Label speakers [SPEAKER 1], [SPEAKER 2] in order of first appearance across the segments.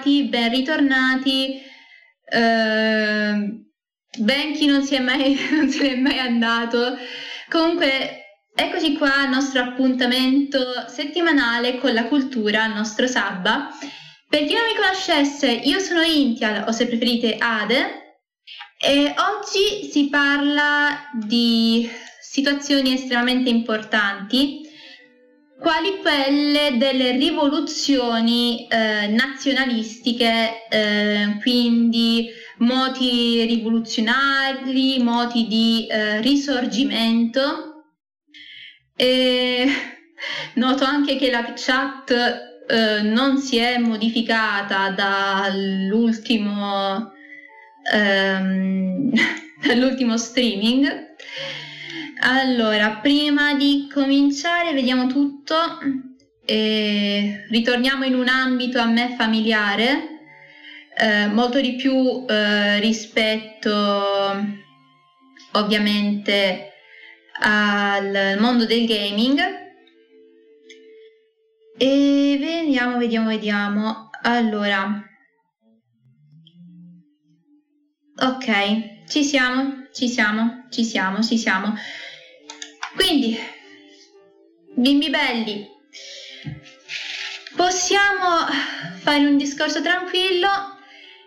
[SPEAKER 1] tutti, ben ritornati. Uh, ben chi non, si è mai, non se n'è mai andato. Comunque, eccoci qua al nostro appuntamento settimanale con la cultura, il nostro Sabba. Per chi non mi conoscesse, io sono Intial, o se preferite Ade, e oggi si parla di situazioni estremamente importanti quali quelle delle rivoluzioni eh, nazionalistiche, eh, quindi moti rivoluzionari, moti di eh, risorgimento. E noto anche che la chat eh, non si è modificata dall'ultimo, ehm, dall'ultimo streaming. Allora, prima di cominciare, vediamo tutto. E ritorniamo in un ambito a me familiare, eh, molto di più eh, rispetto ovviamente al mondo del gaming. E vediamo, vediamo, vediamo. Allora, ok, ci siamo, ci siamo, ci siamo, ci siamo. Quindi, bimbi belli, possiamo fare un discorso tranquillo.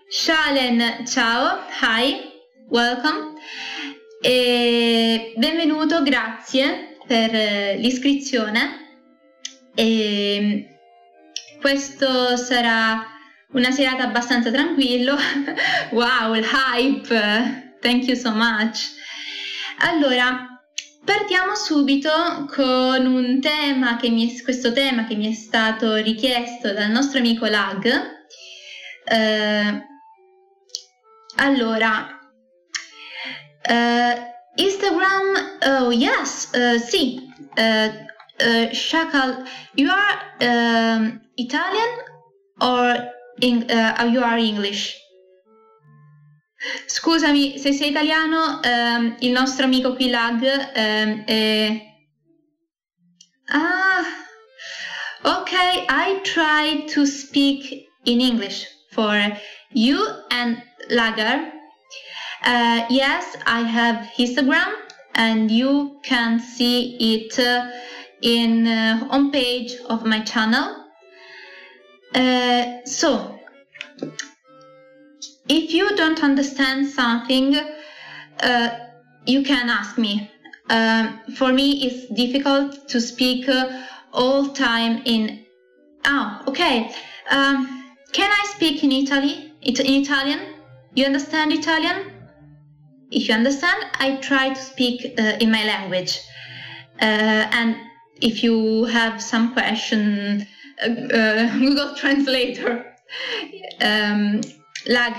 [SPEAKER 1] Shalen, ciao, hi, welcome. E benvenuto, grazie per l'iscrizione. E questo sarà una serata abbastanza tranquillo. wow, il hype! Thank you so much. Allora, Partiamo subito con tema mi questo tema che mi è stato richiesto dal nostro amico Lag. Eh, allora, uh, Instagram, oh yes, uh, sì, uh, Shakal, you are Italian or in, you are English? Scusami, se sei italiano, ehm, il nostro amico qui Lag ehm, è... Ah, ok, I try to speak in English for you and Lager. Uh, yes, I have Instagram and you can see it uh, in uh, homepage of my channel. Uh, so, if you don't understand something, uh, you can ask me. Um, for me, it's difficult to speak uh, all time in. Oh, okay. Um, can I speak in Italy? It, in Italian? You understand Italian? If you understand, I try to speak uh, in my language. Uh, and if you have some question, uh, uh, Google Translator. Um, lag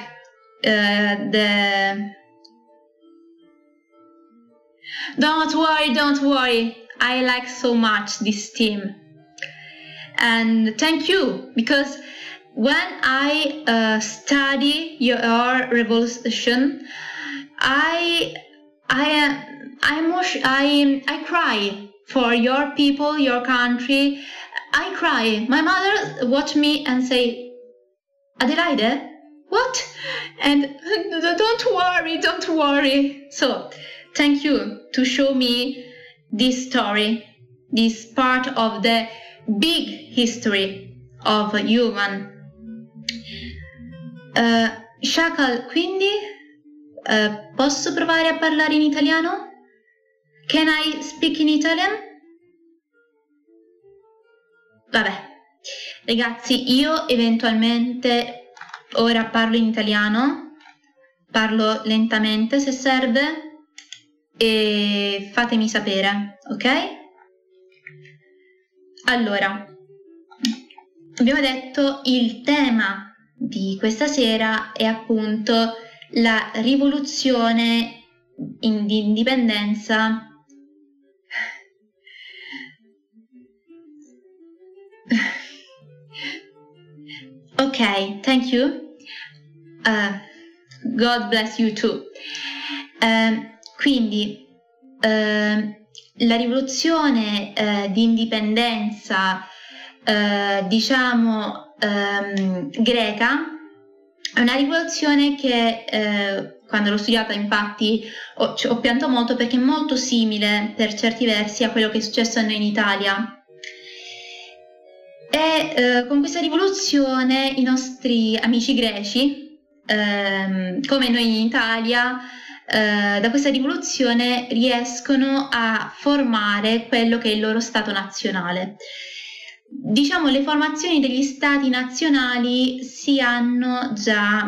[SPEAKER 1] the don't worry don't worry. I like so much this team. And thank you because when i uh, study your revolution i i i i i cry for your people your country. I cry. My mother watch me and say adelaide what? And don't worry, don't worry. So, thank you to show me this story, this part of the big history of human. Uh, Shakal, quindi uh, posso provare a parlare in italiano? Can I speak in Italian? Vabbè, ragazzi, io eventualmente Ora parlo in italiano, parlo lentamente se serve e fatemi sapere, ok? Allora, abbiamo detto il tema di questa sera è appunto la rivoluzione in, di indipendenza ok, thank you. Uh, God bless you too. Uh, quindi uh, la rivoluzione uh, di indipendenza, uh, diciamo, ehm, greca è una rivoluzione che eh, quando l'ho studiata infatti ho, ho, pianto molto perché è molto simile per certi versi a quello che è successo a noi in Italia. E eh, con questa rivoluzione i nostri amici greci, ehm, come noi in Italia, eh, da questa rivoluzione riescono a formare quello che è il loro Stato nazionale diciamo le formazioni degli stati nazionali si hanno già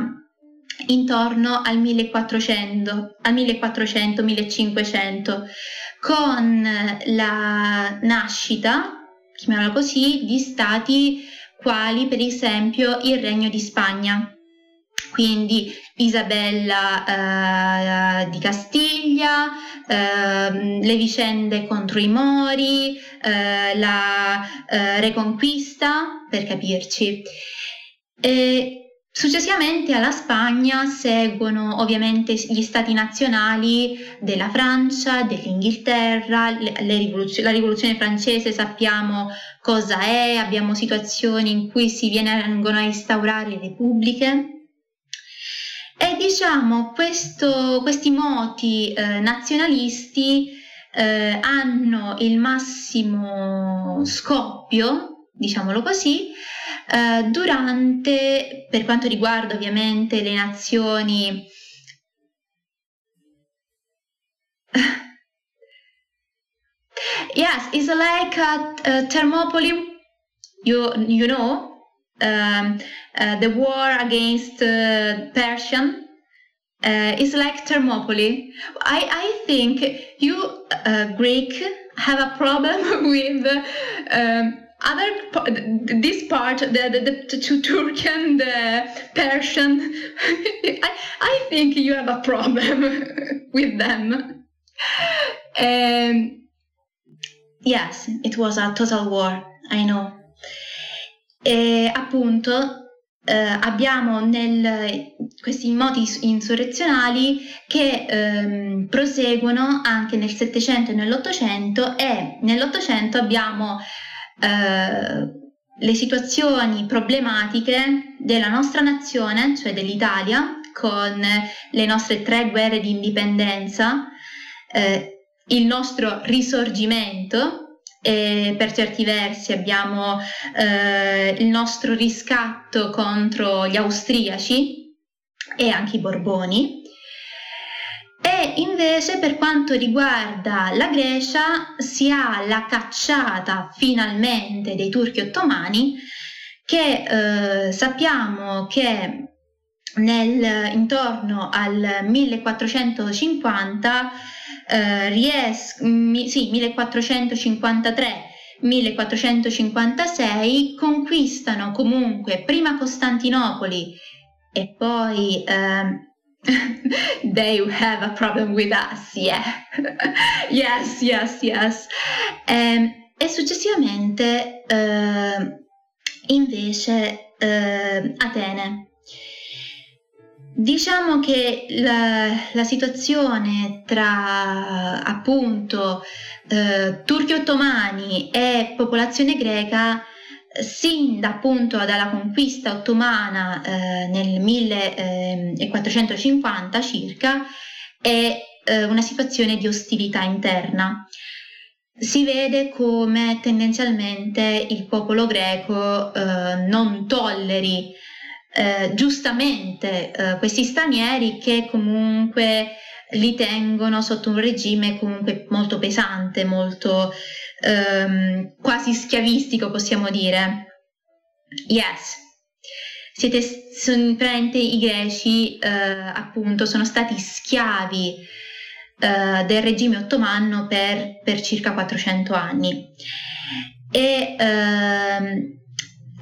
[SPEAKER 1] intorno al 1400, al 1400, 1500, con la nascita, chiamiamola così, di stati quali per esempio il Regno di Spagna. Quindi Isabella eh, di Castiglia, eh, le vicende contro i Mori, eh, la eh, Reconquista, per capirci. E Successivamente alla Spagna seguono ovviamente gli stati nazionali della Francia, dell'Inghilterra, le, le rivoluzio- la rivoluzione francese sappiamo cosa è, abbiamo situazioni in cui si vengono a instaurare repubbliche. E diciamo questo, questi moti eh, nazionalisti eh, hanno il massimo scoppio, diciamolo così, eh, durante, per quanto riguarda ovviamente le nazioni yes, it's like a, a Thermopylae, you, you know, um, uh, the war against uh, Persian uh, is like Thermopylae. I, I think you, uh, Greek, have a problem with um, other this part, the, the, the, the Turkian, the Persian. I, I think you have a problem with them. Um, yes, it was a total war, I know. E appunto eh, abbiamo nel, questi moti insurrezionali che ehm, proseguono anche nel Settecento e nell'Ottocento e nell'Ottocento abbiamo eh, le situazioni problematiche della nostra nazione, cioè dell'Italia, con le nostre tre guerre di indipendenza, eh, il nostro risorgimento e per certi versi abbiamo eh, il nostro riscatto contro gli austriaci e anche i Borboni. E invece per quanto riguarda la Grecia si ha la cacciata finalmente dei turchi ottomani che eh, sappiamo che nel, intorno al 1450 eh, ries- mi, sì, 1453-1456 conquistano comunque prima Costantinopoli e poi eh, they have a problem with us, yeah. yes, yes, yes. Eh, e successivamente eh, invece eh, Atene Diciamo che la, la situazione tra appunto eh, turchi ottomani e popolazione greca sin da appunto dalla conquista ottomana eh, nel 1450 circa è eh, una situazione di ostilità interna. Si vede come tendenzialmente il popolo greco eh, non tolleri eh, giustamente eh, questi stranieri che comunque li tengono sotto un regime comunque molto pesante, molto ehm, quasi schiavistico possiamo dire. Yes, siete sono, i greci eh, appunto sono stati schiavi eh, del regime ottomano per, per, circa 400 anni e ehm,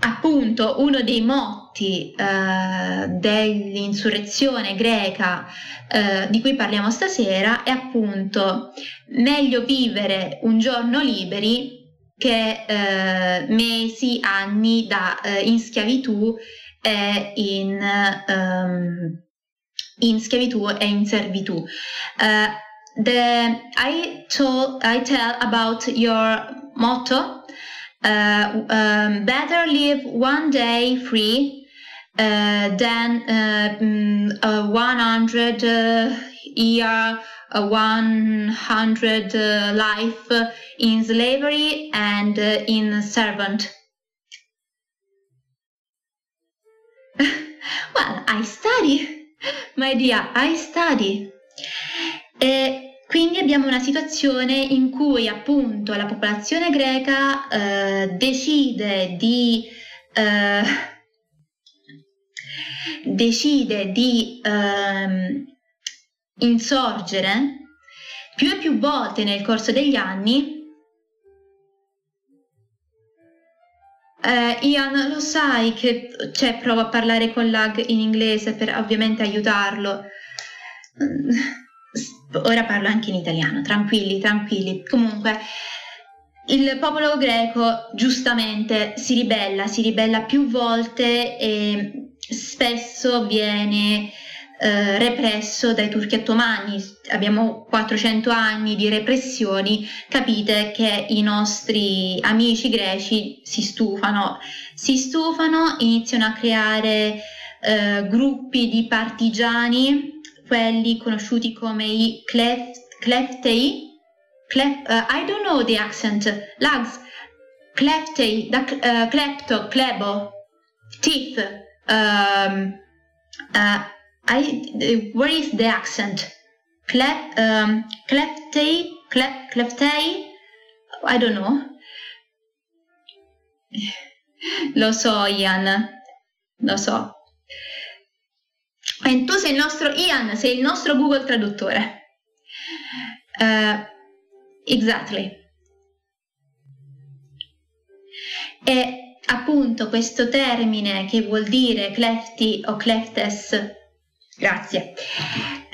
[SPEAKER 1] appunto uno dei motti eh, dell'insurrezione greca eh, di cui parliamo stasera è appunto meglio vivere un giorno liberi che eh, mesi, anni da, eh, in schiavitù e in, um, in schiavitù e in servitù. Uh, the, I, told, I tell about your motto uh, um, better live one day free uh, than uh, mm, a 100 uh, year, a 100 uh, life in slavery and in servant. well, I study, my dear, I study. Quindi abbiamo una situazione in cui appunto la popolazione greca eh, decide di eh, decide di ehm, insorgere più e più volte nel corso degli anni. Eh, Ian, lo sai che cioè, provo a parlare con Lag in inglese per ovviamente aiutarlo. Ora parlo anche in italiano, tranquilli, tranquilli. Comunque, il popolo greco giustamente si ribella, si ribella più volte e spesso viene eh, represso dai turchi ottomani. Abbiamo 400 anni di repressioni, capite che i nostri amici greci si stufano, si stufano, iniziano a creare eh, gruppi di partigiani quelli conosciuti come i cleft, cleftei. Clef, uh, I don't know the accent. Lags. Cleftei, da, uh, klepto, klebo, teeth. Um, uh, I, where is the accent? Klep, um, kleftei, klep, kleftei? I don't know. Lo so, Ian. Lo so. E tu sei il nostro Ian, sei il nostro Google traduttore. Uh, exactly. E appunto questo termine che vuol dire clefti o cleftes, grazie,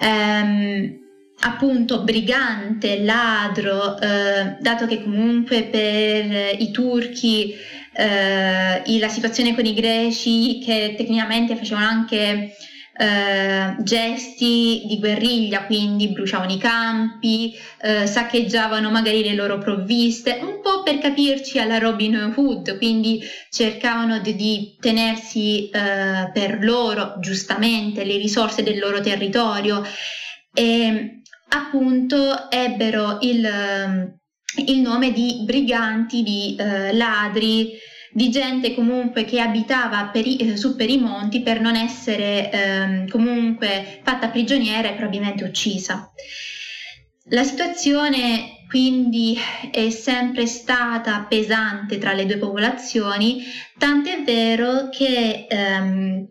[SPEAKER 1] um, appunto brigante, ladro, uh, dato che comunque per i turchi uh, la situazione con i greci che tecnicamente facevano anche eh, gesti di guerriglia, quindi bruciavano i campi, eh, saccheggiavano magari le loro provviste, un po' per capirci alla Robin Hood, quindi cercavano di, di tenersi eh, per loro giustamente le risorse del loro territorio. E appunto ebbero il, il nome di briganti, di eh, ladri, di gente comunque che abitava per i, eh, su per i monti per non essere ehm, comunque fatta prigioniera e probabilmente uccisa. La situazione quindi è sempre stata pesante tra le due popolazioni, tant'è vero che ehm,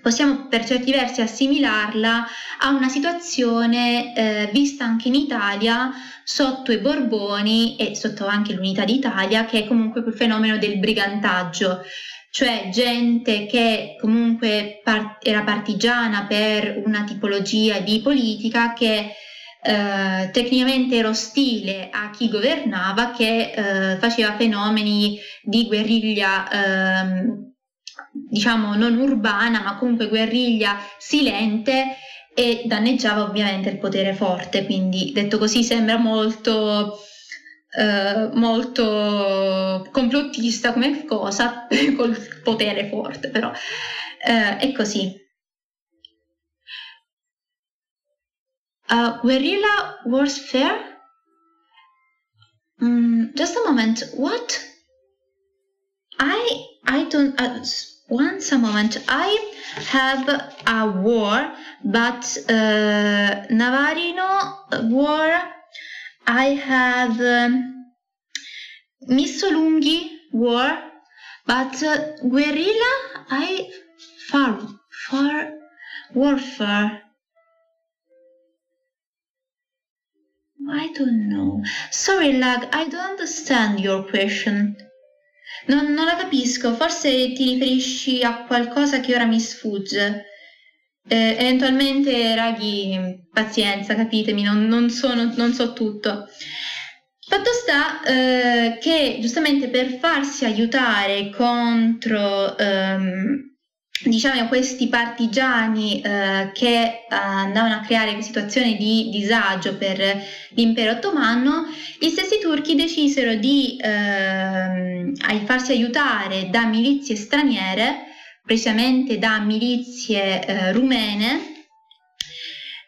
[SPEAKER 1] possiamo per certi versi assimilarla a una situazione eh, vista anche in Italia sotto i Borboni e sotto anche l'Unità d'Italia, che è comunque quel fenomeno del brigantaggio, cioè gente che comunque par- era partigiana per una tipologia di politica che eh, tecnicamente era ostile a chi governava, che eh, faceva fenomeni di guerriglia. Diciamo non urbana ma comunque guerriglia silente e danneggiava ovviamente il potere forte, quindi detto così sembra molto, eh, molto complottista come cosa col potere forte, però eh, è così. Uh, guerrilla warfare? Mm, just a moment, what? I I don't uh, once a moment. I have a war, but uh, Navarino war. I have um, Missolunghi war, but uh, guerrilla. I far far warfare. I don't know. Sorry, Lag, I don't understand your question. Non, non la capisco, forse ti riferisci a qualcosa che ora mi sfugge. Eh, eventualmente, raghi, pazienza, capitemi, non, non, sono, non so tutto. Fatto sta eh, che giustamente per farsi aiutare contro ehm, diciamo questi partigiani eh, che eh, andavano a creare situazioni di disagio per l'impero ottomano, gli stessi turchi decisero di eh, farsi aiutare da milizie straniere, precisamente da milizie eh, rumene,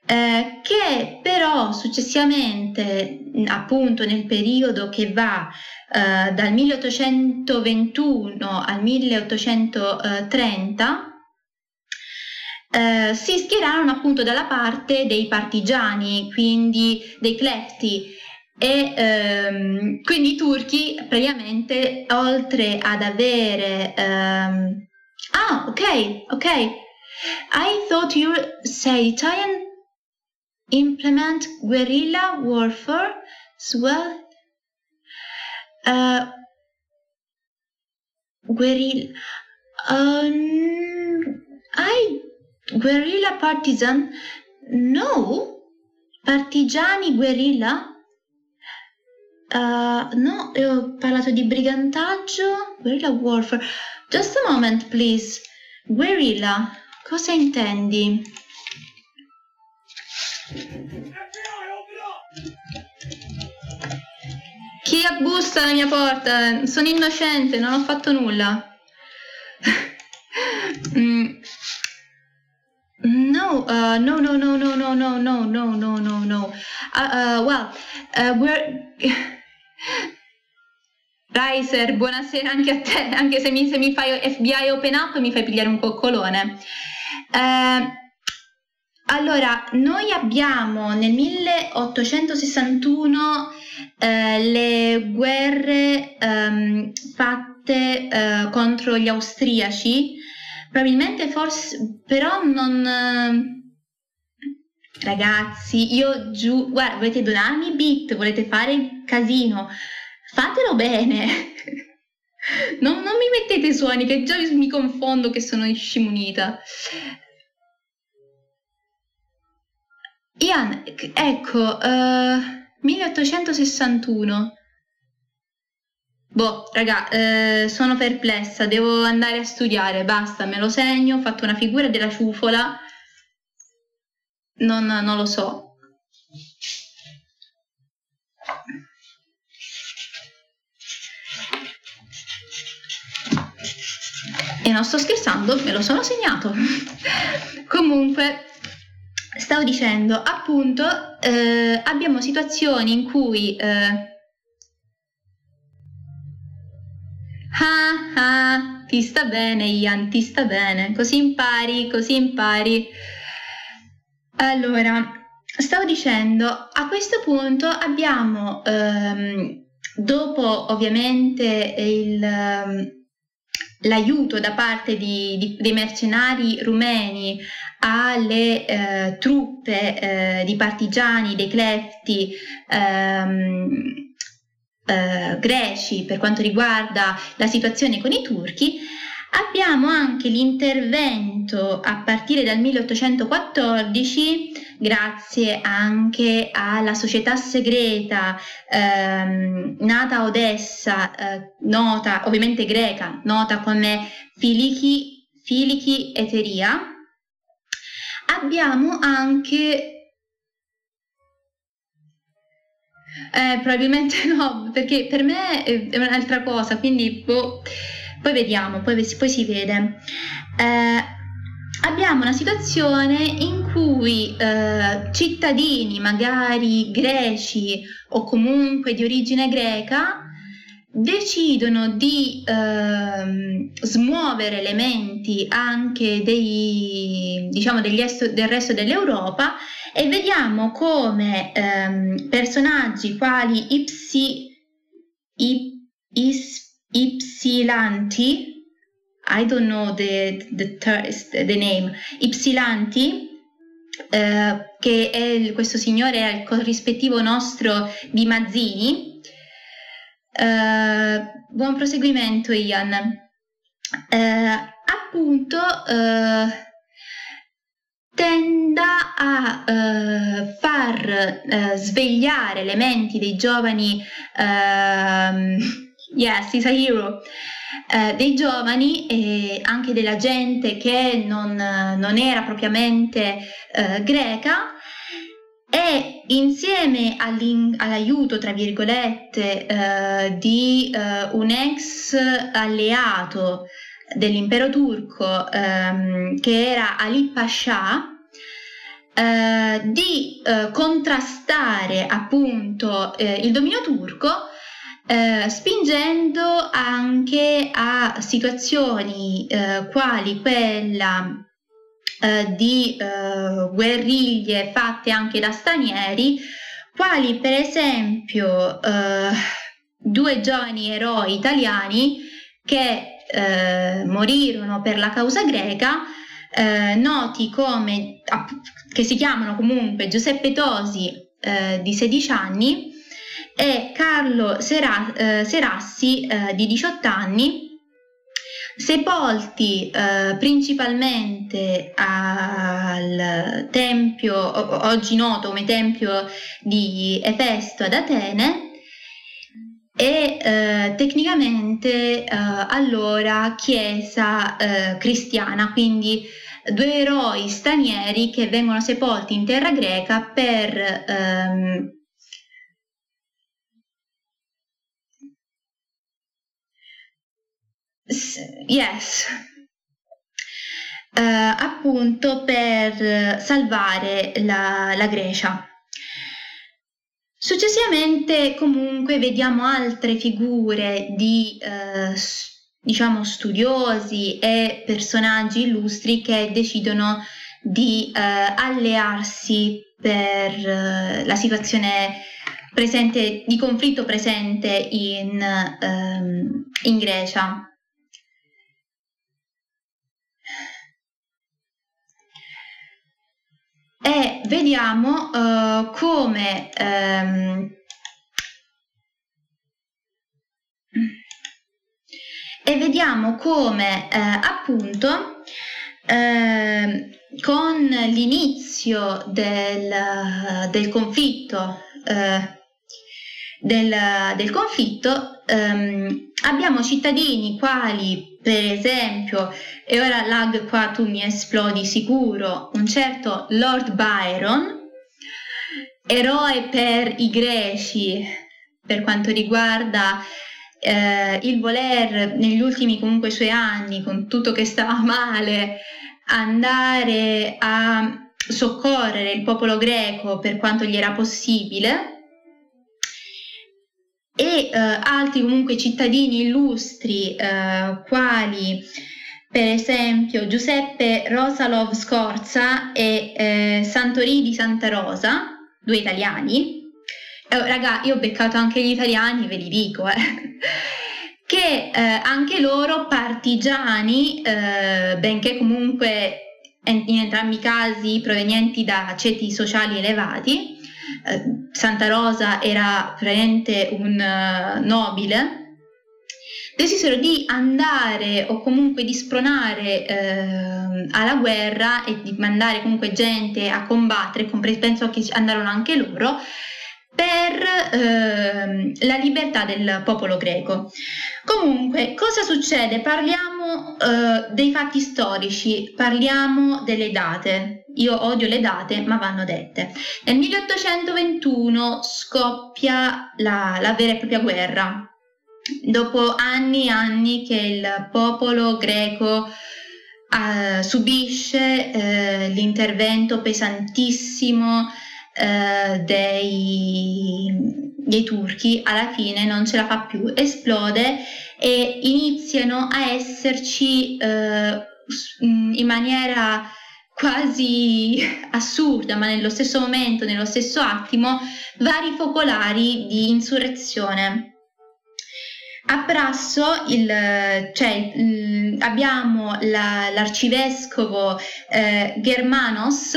[SPEAKER 1] eh, che però successivamente, appunto nel periodo che va eh, dal 1821 al 1830, eh, si schierarono appunto dalla parte dei partigiani, quindi dei clefti. E ehm, quindi i turchi praticamente oltre ad avere um, ah ok ok I thought you say Italian implement guerrilla warfare as well. Uh, guerrilla. Um, I guerrilla partisan. No, partigiani guerrilla. Uh, no, ho parlato di brigantaggio, guerrilla warfare. Just a moment, please. Guerrilla, cosa intendi? Chi abbussa alla mia porta? Sono innocente, non ho fatto nulla. mm. No, uh, no, no, no, no, no, no, no, no, no, no, no. Uh, uh, well, uh, we're... Riser, buonasera anche a te, anche se mi, se mi fai FBI open up mi fai pigliare un coccolone. Uh, allora, noi abbiamo nel 1861 eh, le guerre ehm, fatte eh, contro gli austriaci, probabilmente forse, però non... Eh, ragazzi, io giù, guarda, volete donarmi bit, volete fare casino, fatelo bene. non, non mi mettete suoni che già mi confondo che sono scimunita. Ian, ecco, uh, 1861. Boh, raga, eh, sono perplessa, devo andare a studiare, basta, me lo segno, ho fatto una figura della ciufola, non, non lo so. E non sto scherzando, me lo sono segnato. Comunque, stavo dicendo, appunto, eh, abbiamo situazioni in cui... Eh, ah, ah, ti sta bene Ian, ti sta bene, così impari, così impari. Allora, stavo dicendo, a questo punto abbiamo, ehm, dopo ovviamente il, ehm, l'aiuto da parte di, di, dei mercenari rumeni alle eh, truppe eh, di partigiani, dei clefti ehm, eh, greci per quanto riguarda la situazione con i turchi, abbiamo anche l'intervento a partire dal 1814 grazie anche alla società segreta ehm, nata a Odessa, eh, nota ovviamente greca, nota come Filiki, Filiki Eteria, Abbiamo anche eh, probabilmente no, perché per me è un'altra cosa, quindi boh, poi vediamo, poi, poi si vede. Eh, abbiamo una situazione in cui eh, cittadini, magari greci o comunque di origine greca, decidono di ehm, smuovere elementi anche dei, diciamo, est- del resto dell'Europa e vediamo come ehm, personaggi quali Ipsi, Ip, Is, Ipsilanti, I don't know the, the, the name, Ipsilanti, eh, che è il, questo signore è il corrispettivo nostro di Mazzini, Uh, buon proseguimento Ian. Uh, appunto uh, tenda a far svegliare le menti dei giovani, ehm, yes, he's a hero, eh, dei giovani e anche della gente che non, non era propriamente eh, greca e insieme all'aiuto, tra virgolette, eh, di eh, un ex alleato dell'impero turco ehm, che era Ali Pasha, eh, di eh, contrastare appunto eh, il dominio turco eh, spingendo anche a situazioni quali quella eh, di guerriglie fatte anche da stranieri, quali per esempio due giovani eroi italiani che morirono per la causa greca eh, noti come, che si chiamano comunque Giuseppe Tosi eh, di 16 anni e Carlo Sera, eh, Serassi eh, di 18 anni, sepolti eh, principalmente al tempio, oggi noto come tempio di Efesto ad Atene, e eh, tecnicamente eh, allora chiesa eh, cristiana, quindi due eroi stranieri che vengono sepolti in terra greca per ehm, yes uh, appunto per salvare la, la Grecia Successivamente comunque vediamo altre figure di eh, diciamo studiosi e personaggi illustri che decidono di eh, allearsi per eh, la situazione presente, di conflitto presente in, ehm, in Grecia. E vediamo uh, come um, e vediamo come eh, appunto eh, con l'inizio del, del conflitto eh, del, del, conflitto ehm, abbiamo cittadini quali per esempio e ora lag qua tu mi esplodi sicuro, un certo Lord Byron, eroe per i greci per quanto riguarda eh, il voler negli ultimi comunque suoi anni, con tutto che stava male, andare a soccorrere il popolo greco per quanto gli era possibile e eh, altri comunque cittadini illustri eh, quali per esempio Giuseppe Rosalov Scorza e eh, Santori di Santa Rosa, due italiani. Eh, raga, io ho beccato anche gli italiani, ve li dico, eh. che eh, anche loro partigiani, benché comunque in entrambi i casi provenienti da ceti sociali elevati, eh, Santa Rosa era veramente un uh, nobile, decisero di andare o comunque di spronare eh, alla guerra e di mandare comunque gente a combattere, penso che andarono anche loro, per eh, la libertà del popolo greco. Comunque, cosa succede? Parliamo eh, dei fatti storici, parliamo delle date. Io odio le date, ma vanno dette. Nel 1821 scoppia la, la vera e propria guerra dopo anni e anni che il popolo greco uh, subisce uh, l'intervento pesantissimo uh, dei, dei turchi, alla fine non ce la fa più, esplode e iniziano a esserci in maniera quasi assurda, ma nello stesso momento, nello stesso attimo, vari focolari di insurrezione a Prasso il, cioè, il, abbiamo la, l'arcivescovo eh, Germanos,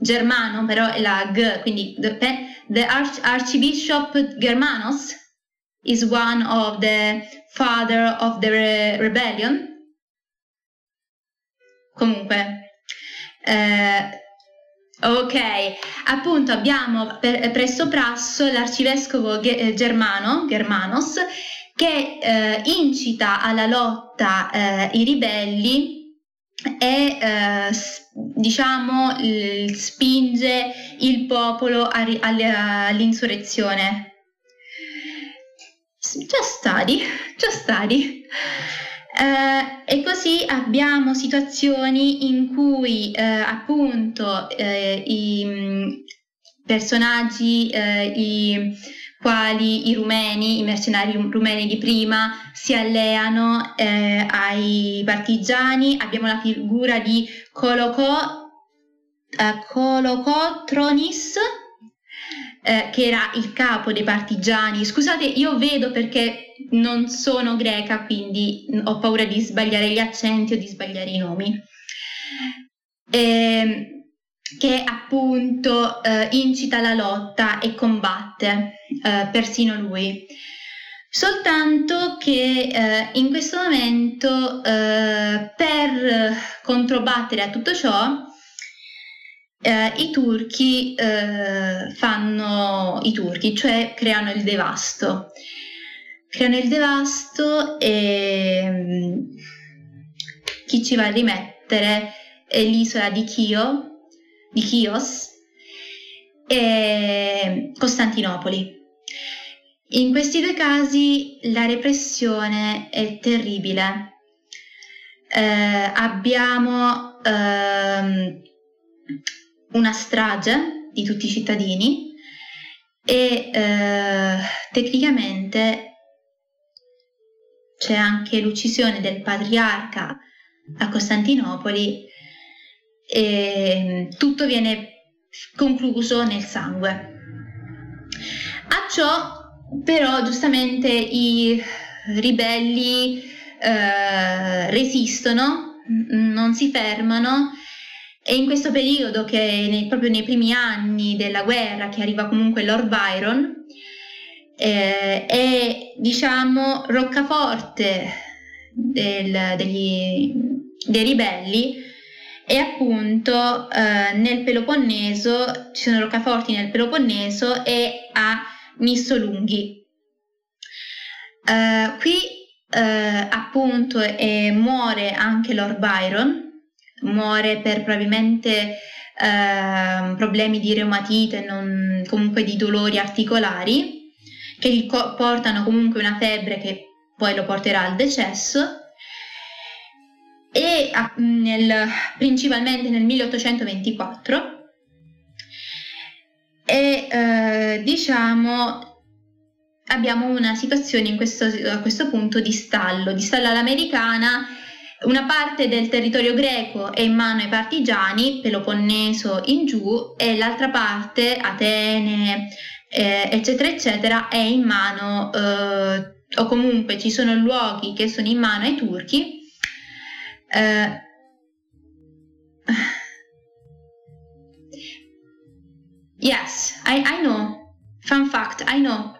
[SPEAKER 1] Germano però è la G, quindi the, the Arch, Archbishop Germanos is one of the father of the re- rebellion. Comunque, eh, ok, appunto abbiamo presso Prasso l'arcivescovo Ge- Germano, Germanos che eh, incita alla lotta eh, i ribelli e eh, diciamo spinge il popolo all'insurrezione. Just study, just study. Eh, e così abbiamo situazioni in cui eh, appunto eh, i mm, personaggi, eh, i quali i rumeni, i mercenari rumeni di prima, si alleano eh, ai partigiani. Abbiamo la figura di Colocò, eh, Colocotronis, che era il capo dei partigiani. Scusate, io vedo perché non sono greca, quindi ho paura di sbagliare gli accenti o di sbagliare i nomi. Eh, che appunto eh, incita la lotta e combatte, eh, persino lui. Soltanto che eh, in questo momento eh, per controbattere a tutto ciò eh, i turchi eh, fanno i turchi, cioè creano il devasto. Creano il devasto e mm, chi ci va a rimettere è l'isola di Chio, di Chios e Costantinopoli. In questi due casi la repressione è terribile. Eh, abbiamo ehm, una strage di tutti i cittadini e eh, tecnicamente c'è anche l'uccisione del patriarca a Costantinopoli e tutto viene concluso nel sangue. A ciò però giustamente i ribelli eh, resistono, non si fermano e in questo periodo, che nei, proprio nei primi anni della guerra, che arriva comunque Lord Byron, eh, è diciamo roccaforte del, degli, dei ribelli e appunto eh, nel Peloponneso ci sono roccaforti nel Peloponneso e a Missolunghi. Eh, qui eh, appunto muore anche Lord Byron muore per probabilmente eh, problemi di reumatite, non, comunque di dolori articolari, che co- portano comunque una febbre che poi lo porterà al decesso. E a, nel, principalmente nel 1824 e eh, diciamo abbiamo una situazione questo, a questo punto di stallo, di stallo all'americana una parte del territorio greco è in mano ai partigiani, Peloponneso in giù, e l'altra parte, Atene, eh, eccetera, eccetera, è in mano, eh, o comunque ci sono luoghi che sono in mano ai turchi. Eh, yes, I, I know. Fun fact, I know.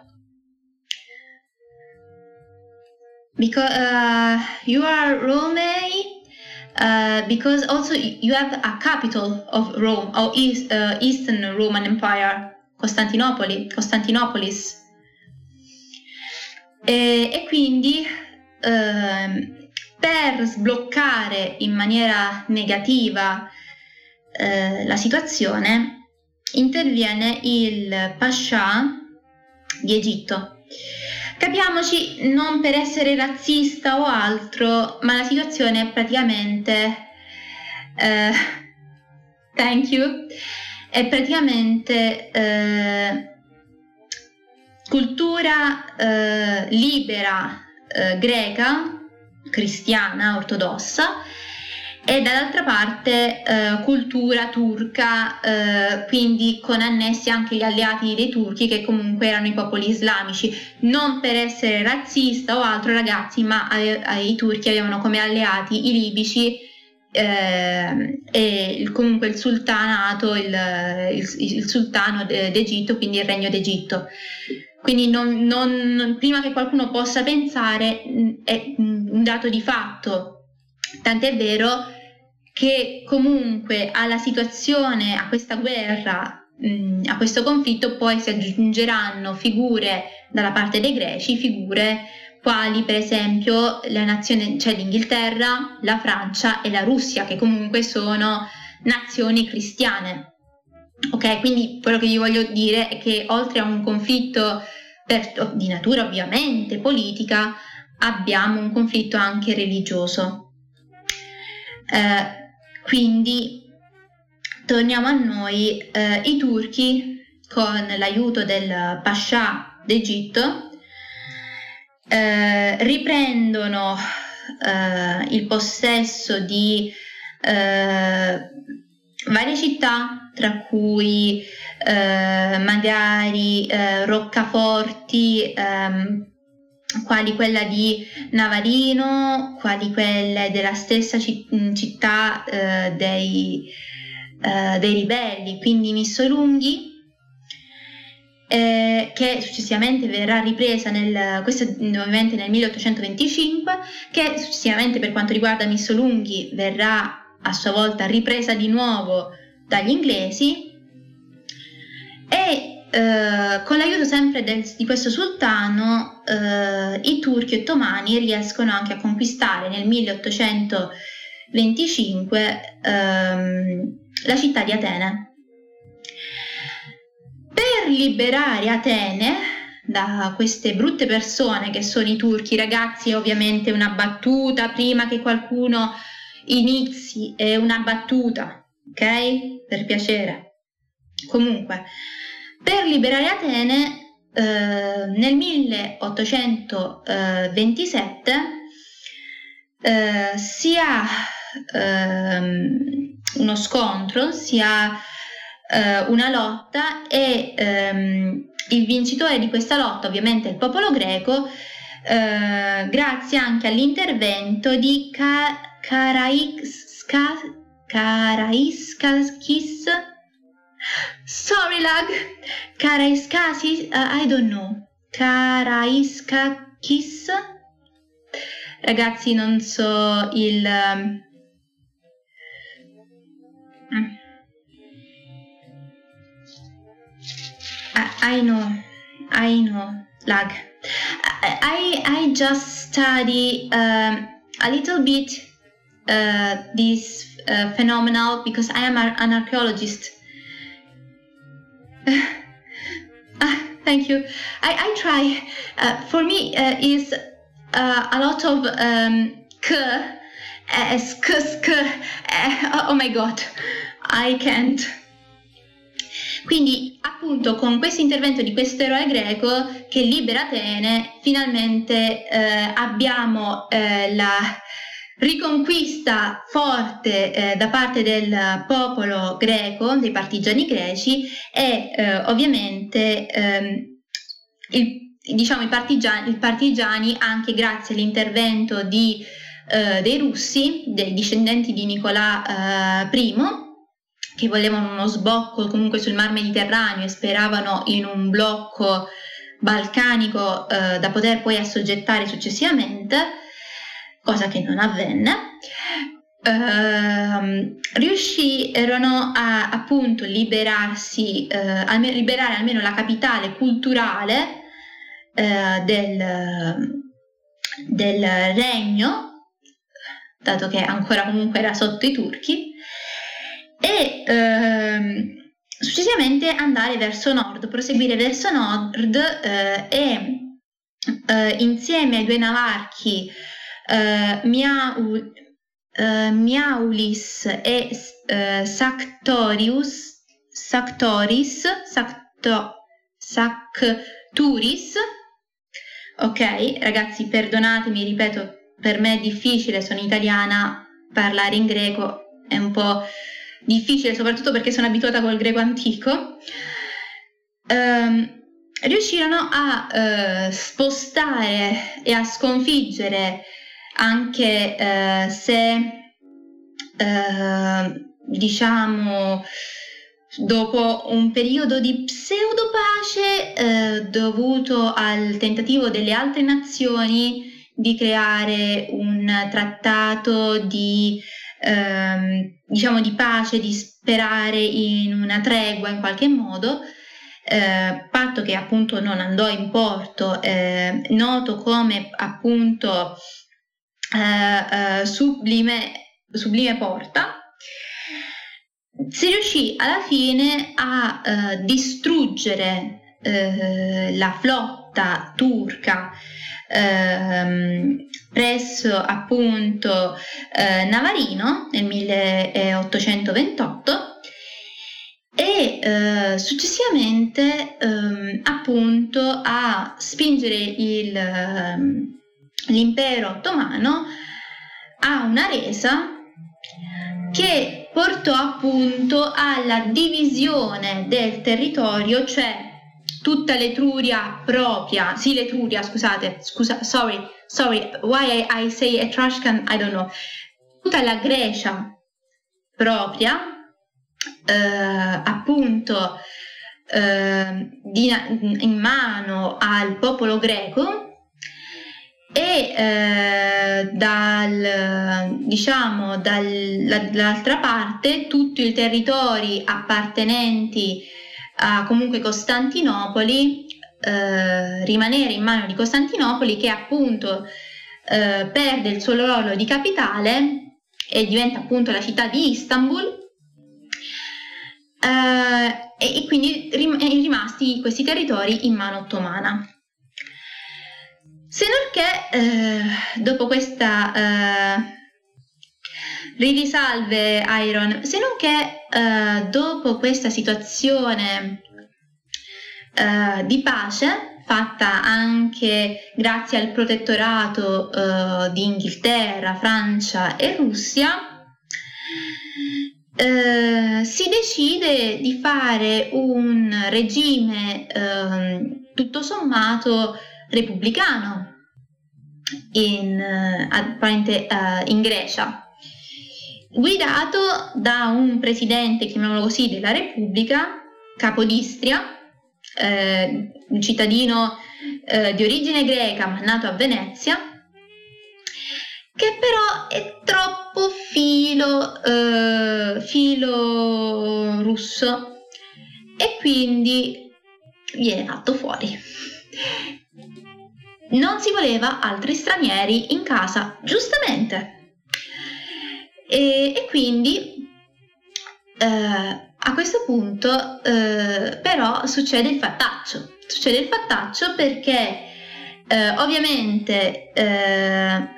[SPEAKER 1] because uh, you are Rome uh, because also you have a capital of Rome or East, uh, Eastern Roman Empire, Costantinopoli, Costantinopolis. E, e quindi ehm, per sbloccare in maniera negativa eh, la situazione interviene il Pascià di Egitto Capiamoci, non per essere razzista o altro, ma la situazione è praticamente... Eh, thank you. È praticamente eh, cultura eh, libera eh, greca, cristiana, ortodossa, e dall'altra parte eh, cultura turca, eh, quindi con annessi anche gli alleati dei turchi che comunque erano i popoli islamici. Non per essere razzista o altro ragazzi, ma ai, ai turchi avevano come alleati i libici eh, e il, comunque il sultanato, il, il, il sultano d'Egitto, quindi il regno d'Egitto. Quindi non, non, prima che qualcuno possa pensare è un dato di fatto Tant'è vero che comunque alla situazione, a questa guerra, mh, a questo conflitto poi si aggiungeranno figure dalla parte dei greci, figure quali per esempio la nazione, cioè l'Inghilterra, la Francia e la Russia, che comunque sono nazioni cristiane. Ok, quindi quello che vi voglio dire è che oltre a un conflitto per, di natura ovviamente politica, abbiamo un conflitto anche religioso. Eh, quindi torniamo a noi, eh, i turchi con l'aiuto del Pascià d'Egitto eh, riprendono eh, il possesso di eh, varie città, tra cui eh, magari eh, roccaforti ehm, quali quella di Navarino, quali quelle della stessa città eh, dei, dei, ribelli, quindi Missolunghi, eh, che successivamente verrà ripresa nel, questo ovviamente nel 1825, che successivamente per quanto riguarda Missolunghi verrà a sua volta ripresa di nuovo dagli inglesi e eh, con l'aiuto sempre del, di questo sultano eh, i turchi ottomani riescono anche a conquistare nel 1825 ehm, la città di Atene. Per liberare Atene da queste brutte persone che sono i turchi, ragazzi, ovviamente una battuta prima che qualcuno inizi, è una battuta, ok? Per piacere. Comunque, per liberare Atene eh, nel 1827 eh, si ha ehm, uno scontro, si ha eh, una lotta e ehm, il vincitore di questa lotta, ovviamente il popolo greco, eh, grazie anche all'intervento di Ka- Karaiskakis Sorry, lag. Karaiskakis, uh, I don't know. Karaiskakis. Ragazzi, non so il... Um... I, I know, I know, lag. I, I just study um, a little bit uh, this uh, phenomenon because I am an archaeologist ah, thank you. I, I try. Uh, for me, uh, is uh, a lot of um, k, uh, sk. Uh, oh my god, I can't. Quindi, appunto, con questo intervento di questo eroe greco che libera Atene, finalmente eh, abbiamo eh, la riconquista forte eh, da parte del popolo greco, dei partigiani greci e eh, ovviamente ehm, il, diciamo, i, partigiani, i, partigiani, anche grazie all'intervento di, eh, dei russi, dei discendenti di Nicolà I, eh, che volevano uno sbocco comunque sul mar Mediterraneo e speravano in un blocco balcanico eh, da poter poi assoggettare successivamente, cosa che non avvenne, Uh, riuscirono a appunto liberarsi, uh, a liberare almeno la capitale culturale uh, del, del, regno, dato che ancora comunque era sotto i turchi, e ehm, successivamente andare verso nord, proseguire verso nord eh, e insieme ai due navarchi uh, Miau, uh, Miaulis e uh, Sactorius, Sactoris, Sacto, Sacturis. Ok, ragazzi, perdonatemi, ripeto, per me è difficile, sono italiana, parlare in greco è un po' difficile, soprattutto perché sono abituata col greco antico. Um, riuscirono a uh, spostare e a sconfiggere anche eh, se eh, diciamo dopo un periodo di pseudo pace eh, dovuto al tentativo delle altre nazioni di creare un trattato di, ehm, diciamo di pace, di sperare in una tregua in qualche modo, eh, patto che appunto non andò in porto, eh, noto come appunto eh, eh sublime, sublime Porta, si riuscì alla fine a eh, distruggere eh, la flotta turca ehm, presso appunto eh, Navarino nel 1828 e eh, successivamente ehm, appunto a spingere il, ehm, l'impero ottomano a una resa che portò appunto alla divisione del territorio, cioè tutta l'Etruria propria, sì l'Etruria, scusate, scusa, sorry, sorry, why I, I say Etruscan, I don't know, tutta la Grecia propria, eh, appunto eh, di, in mano al popolo greco e eh, dal, diciamo, dall'altra parte tutti i territori appartenenti a comunque Costantinopoli eh, rimanere in mano di Costantinopoli che appunto eh, perde il suo ruolo di capitale e diventa appunto la città di Istanbul eh, e, quindi rim- rimasti questi territori in mano ottomana. Se non che eh, dopo questa eh, risalve Iron, se non che eh, dopo questa situazione eh, di pace fatta anche grazie al protettorato eh, di Inghilterra, Francia e Russia, eh, si decide di fare un regime eh, tutto sommato repubblicano in, uh, in Grecia, guidato da un presidente, chiamiamolo così, della Repubblica, Capodistria, eh, un cittadino eh, di origine greca ma nato a Venezia, che però è troppo filo, eh, filo russo e quindi viene fatto fuori non si voleva altri stranieri in casa, giustamente. E, e quindi eh, a questo punto eh, però succede il fattaccio. Succede il fattaccio perché eh, ovviamente eh,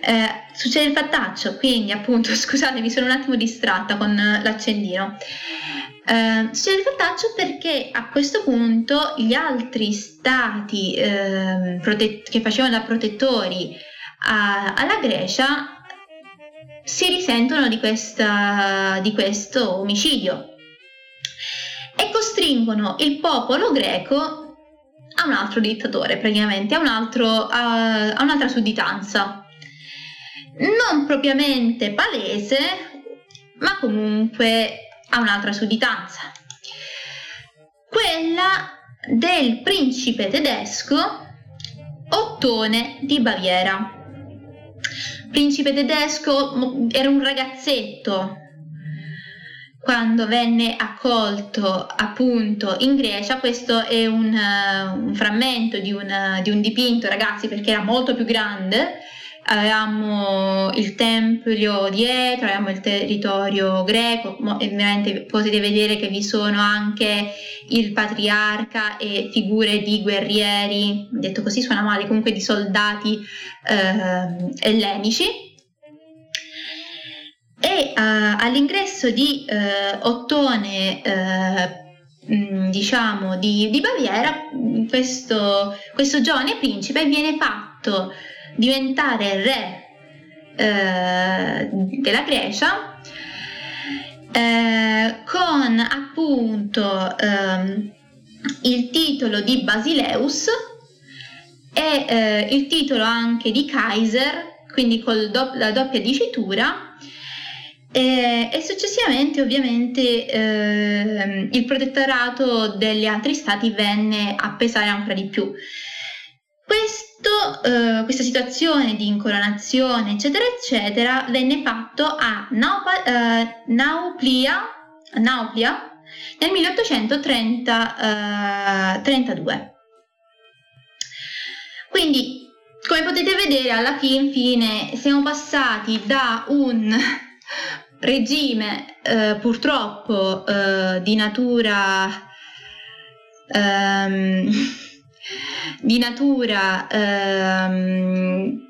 [SPEAKER 1] Eh, succede il fattaccio, quindi appunto, scusate, mi sono un attimo distratta con l'accendino. Eh, succede il fattaccio perché a questo punto gli altri stati eh, protet- che facevano da protettori a- alla Grecia si risentono di, questa, di questo omicidio e costringono il popolo greco a un altro dittatore, praticamente, a, un altro, a, a un'altra sudditanza. Non propriamente palese, ma comunque a un'altra sudditanza, quella del principe tedesco Ottone di Baviera. Principe tedesco era un ragazzetto. Quando venne accolto appunto in Grecia, questo è un, un frammento di un, di un dipinto ragazzi perché era molto più grande, avevamo il tempio dietro, avevamo il territorio greco, ovviamente potete vedere che vi sono anche il patriarca e figure di guerrieri, detto così suona male, comunque di soldati eh, ellenici. E uh, all'ingresso di uh, Ottone, uh, diciamo, di, di Baviera, questo, questo giovane principe viene fatto diventare re eh, della Grecia eh, con appunto ehm, il titolo di Basileus e eh, il titolo anche di Kaiser, quindi con do- la doppia dicitura. E, e successivamente ovviamente eh, il protettorato degli altri stati venne a pesare ancora di più. Questo questo, eh, questa situazione di incoronazione, eccetera, eccetera, venne fatto a Naupa, eh, Nauplia, Nauplia nel 1832. Quindi, come potete vedere, alla fin fine siamo passati da un regime eh, purtroppo eh, di natura ehm, di natura ehm,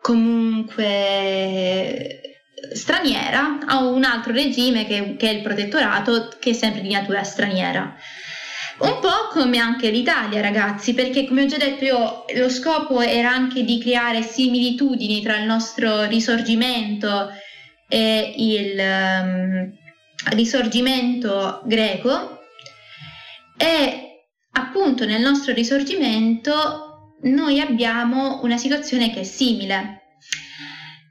[SPEAKER 1] comunque straniera a un altro regime che, che, è il protettorato che è sempre di natura straniera. Un po' come anche l'Italia, ragazzi, perché come ho già detto io, lo scopo era anche di creare similitudini tra il nostro risorgimento e il um, risorgimento greco e appunto nel nostro risorgimento noi abbiamo una situazione che è simile.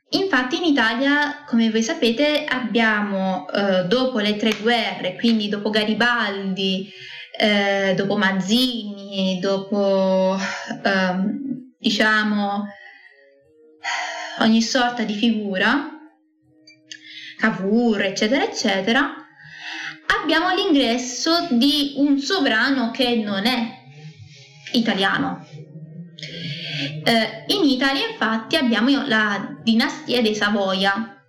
[SPEAKER 1] Infatti in Italia, come voi sapete, abbiamo eh, dopo le tre guerre, quindi dopo Garibaldi, eh, dopo Mazzini, dopo eh, diciamo ogni sorta di figura, Cavour, eccetera, eccetera, abbiamo l'ingresso di un sovrano che non è italiano. Eh, in Italia infatti abbiamo la dinastia dei Savoia.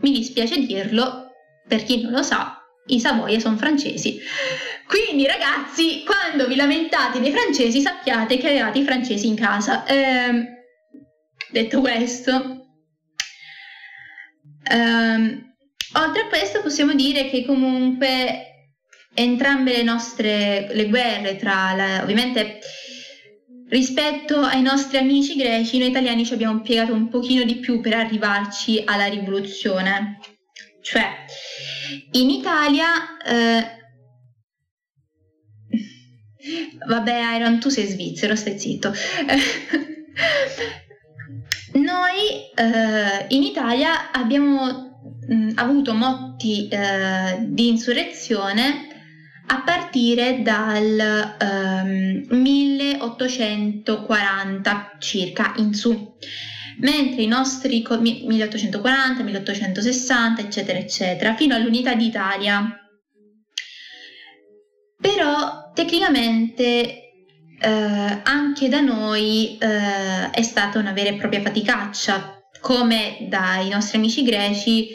[SPEAKER 1] Mi dispiace dirlo, per chi non lo sa, i Savoia sono francesi. Quindi ragazzi, quando vi lamentate dei francesi sappiate che avevate i francesi in casa. Eh, detto questo, ehm, Oltre a questo possiamo dire che comunque entrambe le nostre le guerre tra la, ovviamente rispetto ai nostri amici greci noi italiani ci abbiamo impiegato un pochino di più per arrivarci alla rivoluzione. Cioè in Italia eh, vabbè Iron tu sei svizzero stai zitto. Noi eh, in Italia abbiamo mh, avuto motti eh, di insurrezione a partire dal ehm, 1840 circa in su, mentre i nostri 1840, 1860 eccetera eccetera fino all'unità d'Italia. Però tecnicamente eh, anche da noi eh, è stata una vera e propria faticaccia, come dai nostri amici greci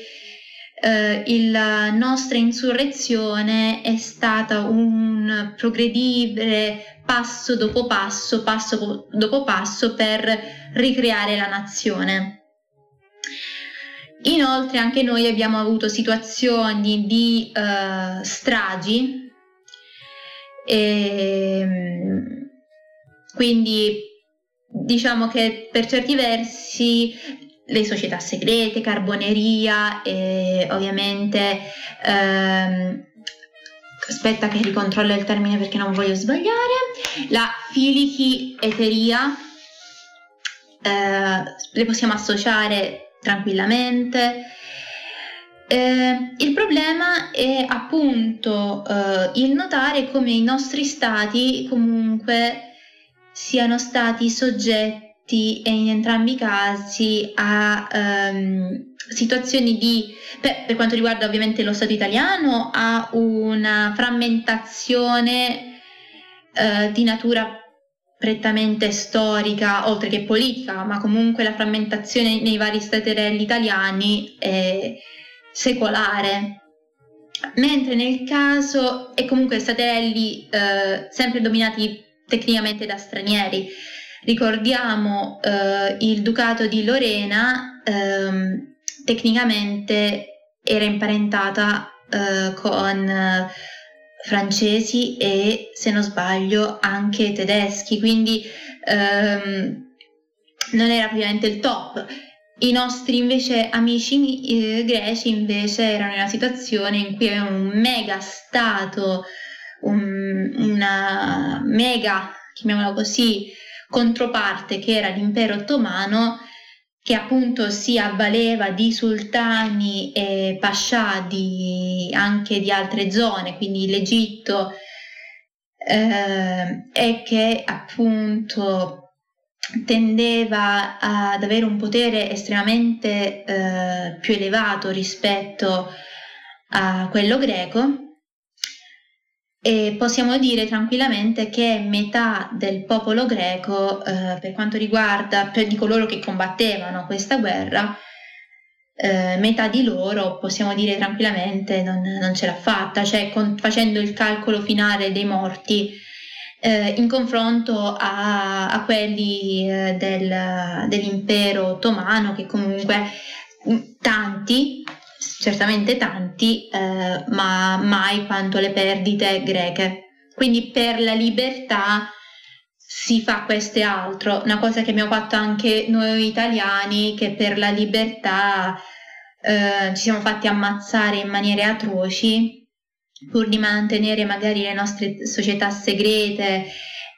[SPEAKER 1] eh, la nostra insurrezione è stata un progredire passo dopo passo, passo dopo passo per ricreare la nazione. Inoltre anche noi abbiamo avuto situazioni di uh, stragi, e, ehm, quindi diciamo che per certi versi le società segrete, carboneria e ovviamente ehm, aspetta che ricontrollo il termine perché non voglio sbagliare, la filichieteria eh, le possiamo associare tranquillamente. Eh, il problema è appunto eh, il notare come i nostri stati comunque siano stati soggetti e in entrambi i casi a um, situazioni di, per, per quanto riguarda ovviamente lo Stato italiano, a una frammentazione uh, di natura prettamente storica, oltre che politica, ma comunque la frammentazione nei vari staterelli italiani è secolare. Mentre nel caso, e comunque staterelli eh, sempre dominati tecnicamente da stranieri, Ricordiamo eh, il Ducato di Lorena, ehm, tecnicamente era imparentata eh, con eh, francesi e, se non sbaglio, anche tedeschi, quindi ehm, non era praticamente il top. I nostri invece amici eh, greci invece erano in una situazione in cui avevano un mega stato, un, una mega, chiamiamola così, controparte che era l'impero ottomano che appunto si avvaleva di sultani e pascià di, anche di altre zone, quindi l'Egitto, eh, è che appunto tendeva ad avere un potere estremamente eh, più elevato rispetto a quello greco e possiamo dire tranquillamente che metà del popolo greco, eh, per quanto riguarda per di coloro che combattevano questa guerra, eh, metà di loro possiamo dire tranquillamente non, non ce l'ha fatta, cioè con, facendo il calcolo finale dei morti eh, in confronto a, a quelli eh, del, dell'impero ottomano che comunque mm, tanti certamente tanti, eh, ma mai quanto le perdite greche. Quindi per la libertà si fa questo e altro, una cosa che abbiamo fatto anche noi italiani, che per la libertà eh, ci siamo fatti ammazzare in maniere atroci pur di mantenere magari le nostre società segrete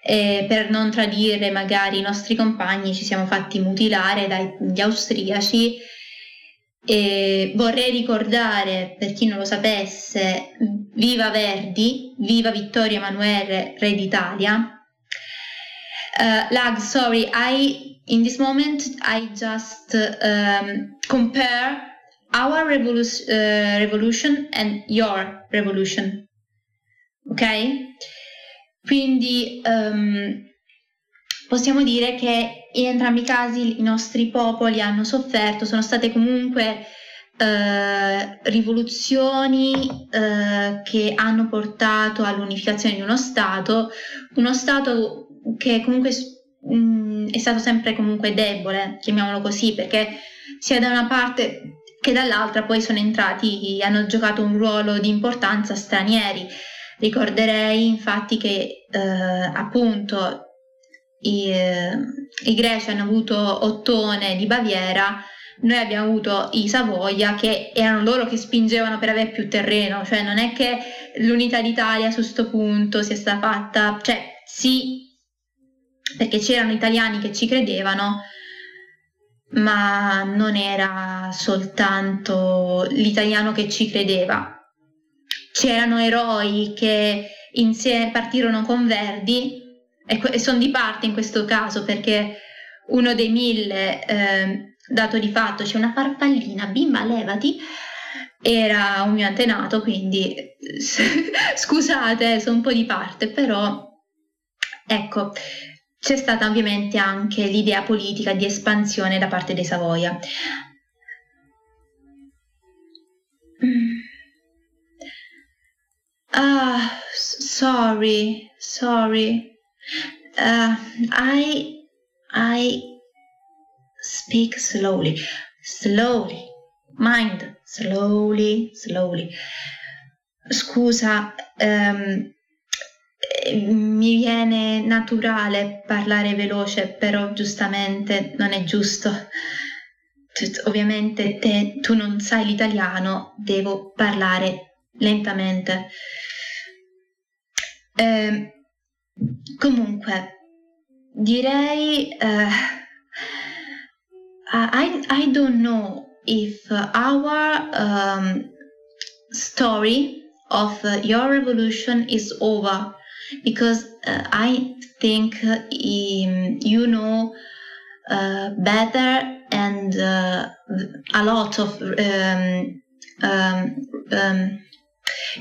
[SPEAKER 1] e per non tradire magari i nostri compagni ci siamo fatti mutilare dagli austriaci e vorrei ricordare, per chi non lo sapesse, viva Verdi, viva Vittorio Emanuele, re d'Italia. Uh, Lag, sorry, I in this moment I just um, compare our revolu- uh, revolution and your revolution. Ok? Quindi um, possiamo dire che in entrambi i casi i nostri popoli hanno sofferto, sono state comunque eh, rivoluzioni eh, che hanno portato all'unificazione di uno Stato, uno Stato che comunque mh, mm, è stato sempre comunque debole, chiamiamolo così, perché sia da una parte che dall'altra poi sono entrati, hanno giocato un ruolo di importanza stranieri. Ricorderei infatti che eh, appunto i, i greci hanno avuto Ottone di Baviera, noi abbiamo avuto i Savoia che erano loro che spingevano per avere più terreno, cioè non è che l'unità d'Italia su questo punto sia stata fatta, cioè sì, perché c'erano italiani che ci credevano, ma non era soltanto l'italiano che ci credeva. C'erano eroi che insieme partirono con Verdi e, e sono di parte in questo caso perché uno dei mille, eh, dato di fatto, c'è una farfallina, bimba levati, era un mio antenato, quindi scusate, sono un po' di parte, però ecco, c'è stata ovviamente anche l'idea politica di espansione da parte dei Savoia. Ah, sorry, sorry. Uh, I I speak slowly, slowly, mind, slowly, slowly. Scusa, um, mi viene naturale parlare veloce, però giustamente non è giusto. Ovviamente te, tu non sai l'italiano, devo parlare lentamente. Eh, Comunque, direi... Uh, I, I don't know if our um, story of your revolution is over because uh, I think um, you know uh, better and uh, a lot of um, um, um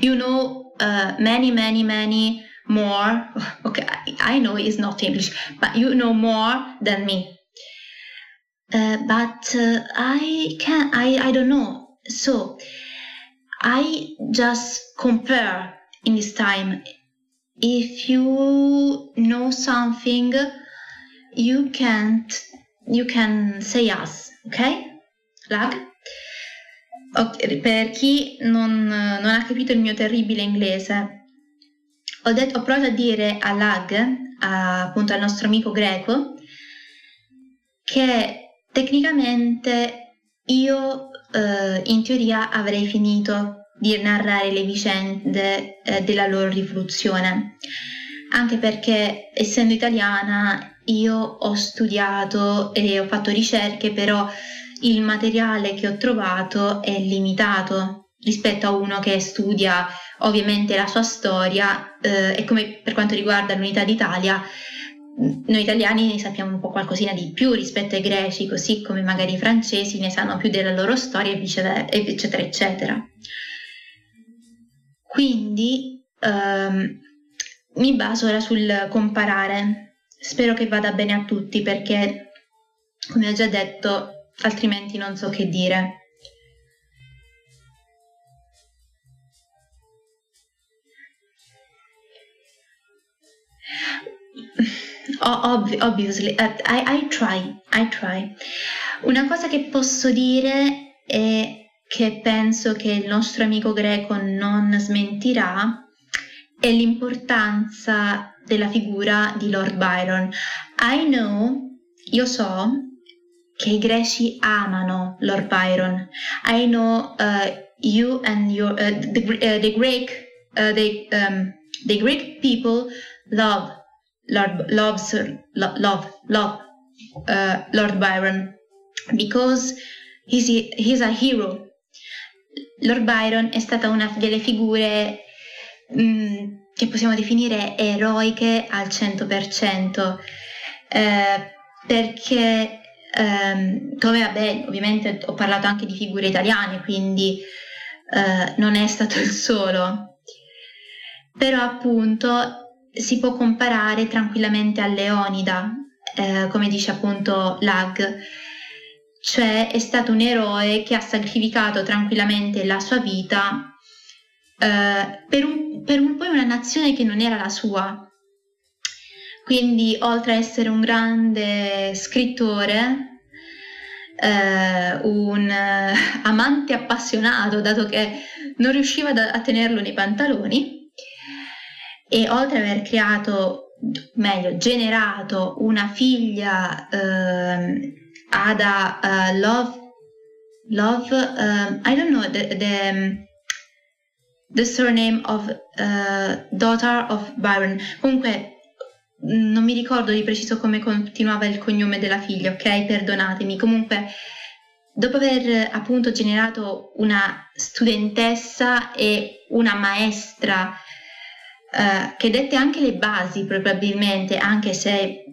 [SPEAKER 1] you know uh, many many many more. Okay, I know it's not English, but you know more than me. Uh, but uh, I can I I don't know. So I just compare in this time. If you know something, you can't you can say us, ok? Lag? Okay, per chi non, non ha capito il mio terribile inglese, ho, detto, ho provato a dire a Lag, a, appunto al nostro amico greco, che tecnicamente io eh, in teoria avrei finito di narrare le vicende eh, della loro rivoluzione, anche perché essendo italiana io ho studiato e ho fatto ricerche, però il materiale che ho trovato è limitato rispetto a uno che studia ovviamente la sua storia eh, e come per quanto riguarda l'unità d'Italia, noi italiani ne sappiamo un po' qualcosina di più rispetto ai greci, così come magari i francesi ne sanno più della loro storia, eccetera, eccetera. Quindi ehm, mi baso ora sul comparare. Spero che vada bene a tutti perché, come ho già detto, altrimenti non so che dire. Ob- obviously, I, I try, I try. Una cosa che posso dire è che penso che il nostro amico greco non smentirà è l'importanza della figura di Lord Byron. I know, io so che i greci amano Lord Byron. I know uh, you and your uh, the, uh, the Greek uh, the um, the Greek people love. Lord loves love love uh, Lord Byron. Because he's he's a hero. Lord Byron è stata una delle figure mh, mm, che possiamo definire eroiche al 100%, eh, perché ehm, come vabbè, ovviamente ho parlato anche di figure italiane, quindi eh, non è stato il solo, però appunto si può comparare tranquillamente a Leonida, eh, come dice appunto Lag, cioè è stato un eroe che ha sacrificato tranquillamente la sua vita eh, per, un, per un, poi una nazione che non era la sua. Quindi oltre a essere un grande scrittore, eh, un eh, amante appassionato, dato che non riusciva da, a tenerlo nei pantaloni, e oltre ad aver creato, meglio, generato una figlia eh, Ada uh, Love, Love, um, I don't know the, the the surname of uh, daughter of Byron. Comunque non mi ricordo di preciso come continuava il cognome della figlia, ok? Perdonatemi. Comunque dopo aver appunto generato una studentessa e una maestra uh, che dette anche le basi probabilmente, anche se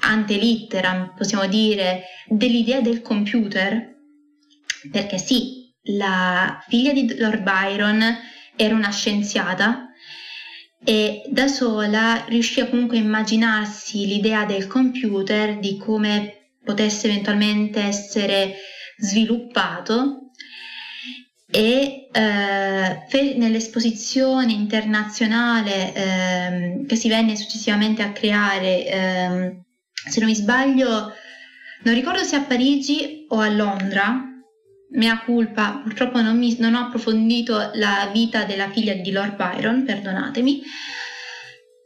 [SPEAKER 1] ante litteram possiamo dire, dell'idea del computer, perché sì, la figlia di Lord Byron era una scienziata e da sola riuscì comunque a immaginarsi l'idea del computer, di come potesse eventualmente essere sviluppato e eh, nell'esposizione internazionale eh, che si venne successivamente a creare, eh, se non mi sbaglio, non ricordo se a Parigi o a Londra, mea culpa, purtroppo non, mi, non ho approfondito la vita della figlia di Lord Byron, perdonatemi.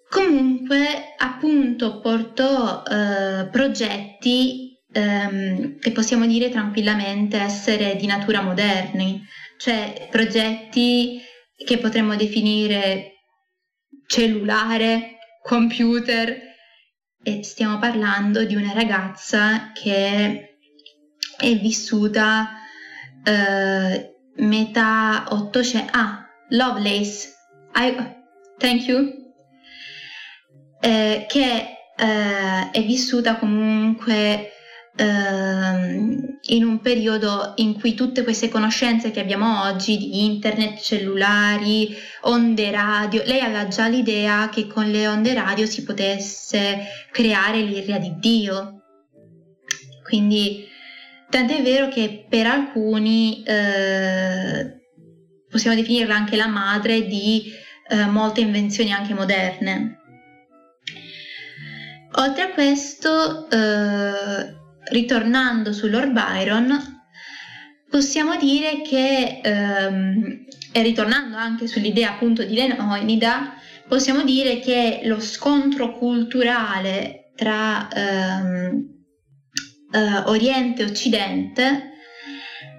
[SPEAKER 1] Comunque, appunto, portò eh, progetti ehm, che possiamo dire tranquillamente essere di natura moderni, cioè progetti che potremmo definire cellulare, computer, e stiamo parlando di una ragazza che è vissuta uh, metà 800 ah Lovelace. I, thank you. Eh, che eh, è vissuta comunque eh, in un periodo in cui tutte queste conoscenze che abbiamo oggi di internet, cellulari, onde radio, lei aveva già l'idea che con le onde radio si potesse creare l'irria di Dio. Quindi Tant'è vero che per alcuni eh, possiamo definirla anche la madre di eh, molte invenzioni anche moderne. Oltre a questo, eh, ritornando su Lord Byron, possiamo dire che, ehm, e ritornando anche sull'idea appunto di Lenoida, possiamo dire che lo scontro culturale tra ehm, uh, Oriente e Occidente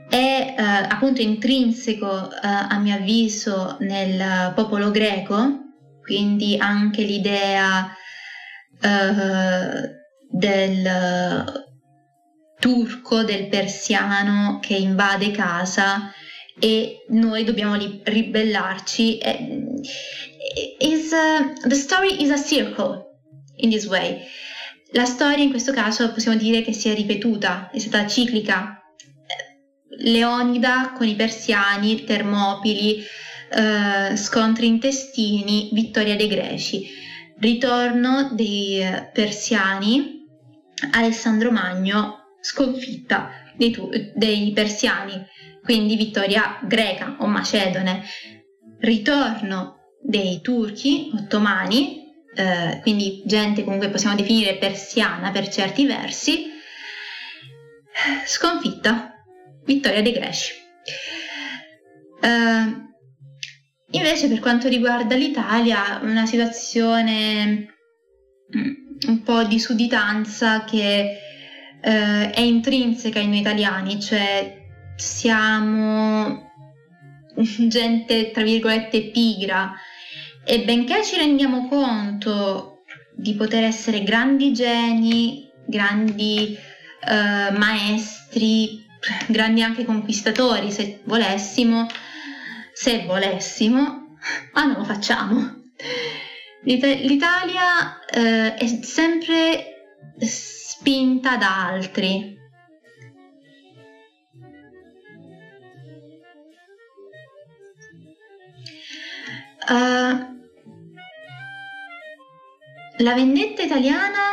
[SPEAKER 1] è uh, appunto intrinseco uh, a mio avviso nel popolo greco, quindi anche l'idea del turco, del persiano che invade casa e noi dobbiamo li- ribellarci. Is, uh, the story is a circle in this way. La storia in questo caso possiamo dire che si è ripetuta, è stata ciclica. Leonida con i persiani, Termopili, eh, scontri intestini, vittoria dei greci, ritorno dei persiani, Alessandro Magno, sconfitta dei, dei persiani, quindi vittoria greca o macedone, ritorno dei turchi ottomani, eh, quindi gente comunque possiamo definire persiana per certi versi, sconfitta, vittoria dei greci. Uh, invece per quanto riguarda l'Italia, una situazione mm, un po' di sudditanza che uh, è intrinseca in noi italiani, cioè siamo gente tra virgolette pigra e benché ci rendiamo conto di poter essere grandi geni, grandi uh, maestri, grandi anche conquistatori se volessimo, se volessimo, ma non lo facciamo. L'Italia uh, è sempre spinta da altri, Uh, la vendetta italiana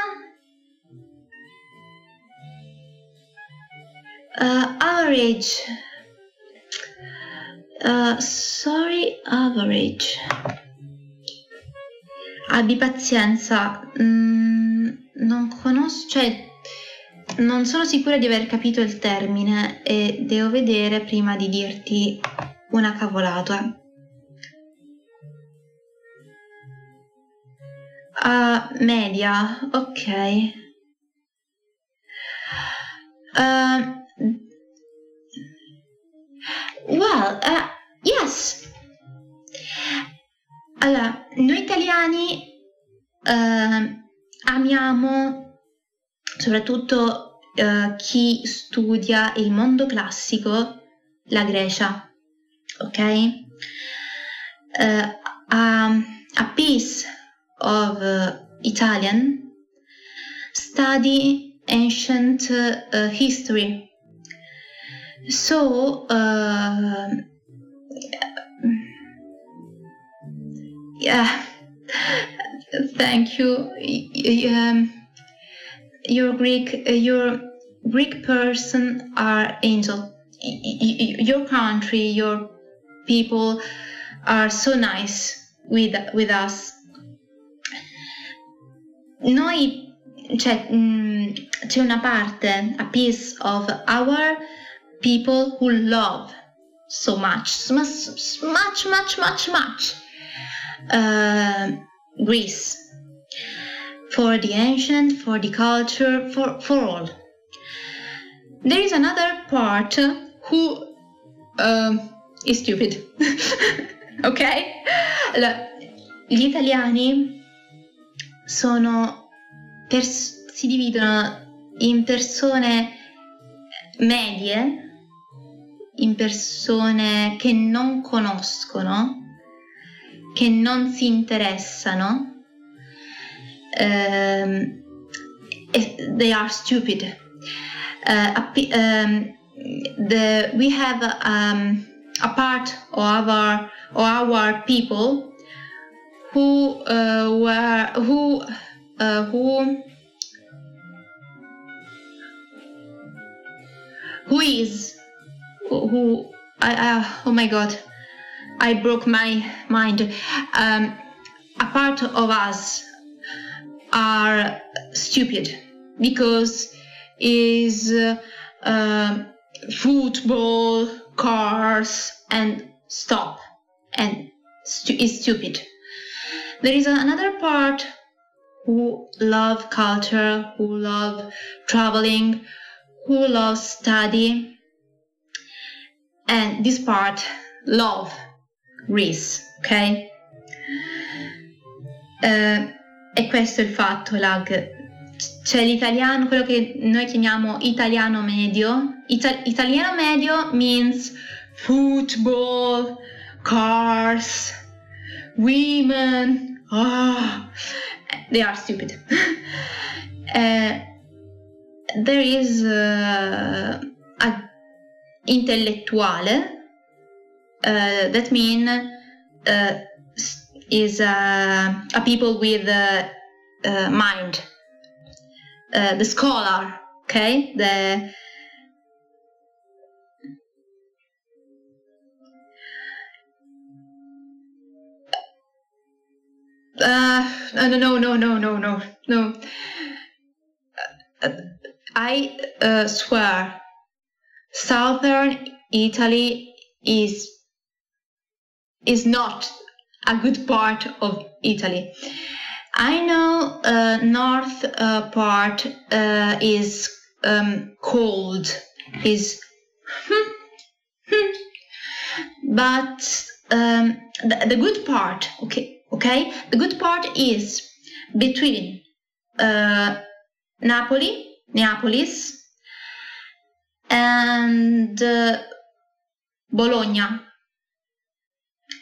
[SPEAKER 1] uh, average. Uh, sorry average. Abbi pazienza. Mm, conosco cioè non sono sicura di aver capito il termine e devo vedere prima di dirti una cavolata Uh, media, ok. Uh, well, uh, yes. Allora, noi italiani uh, amiamo soprattutto uh, chi studia il mondo classico, la Grecia, ok? Uh, um, a piece of uh, Italian study ancient uh, history. So, uh, yeah, thank you. Um, your Greek, your Greek person are angel. Your country, your people are so nice with with us noi cioè, mh, mm, c'è una parte, a piece of our people who love so much, much, much, much, much, much uh, Greece for the ancient, for the culture, for, for all. There is another part who uh, is stupid, ok? Allora, gli italiani sono pers- si dividono in persone medie, in persone che non conoscono, che non si interessano. Um, they are stupid. Uh, um, the, we have um, a part of our, of our people who uh, were who uh, who who is who I, oh my god I broke my mind um, a part of us are stupid because is uh, football cars and stop and stu- is stupid there is another part who love culture, who love traveling, who love study, and this part love Greece, ok? Uh, e questo è il fatto, lag. C'è l'italiano, quello che noi chiamiamo italiano medio. Ita- italiano medio means football, cars, women. Ah, they are stupid. uh, there is uh, a intellettuale. Uh, that means uh, is uh, a people with a mind. Uh, the scholar, okay, the uh, no, no, no, no, no, no, no. Uh, I uh, swear, southern Italy is is not a good part of Italy. I know uh, north uh, part uh, is um, cold, is hmm, hmm. but um, the, the, good part, okay, okay, the good part is between uh, Napoli, Neapolis, and uh, Bologna,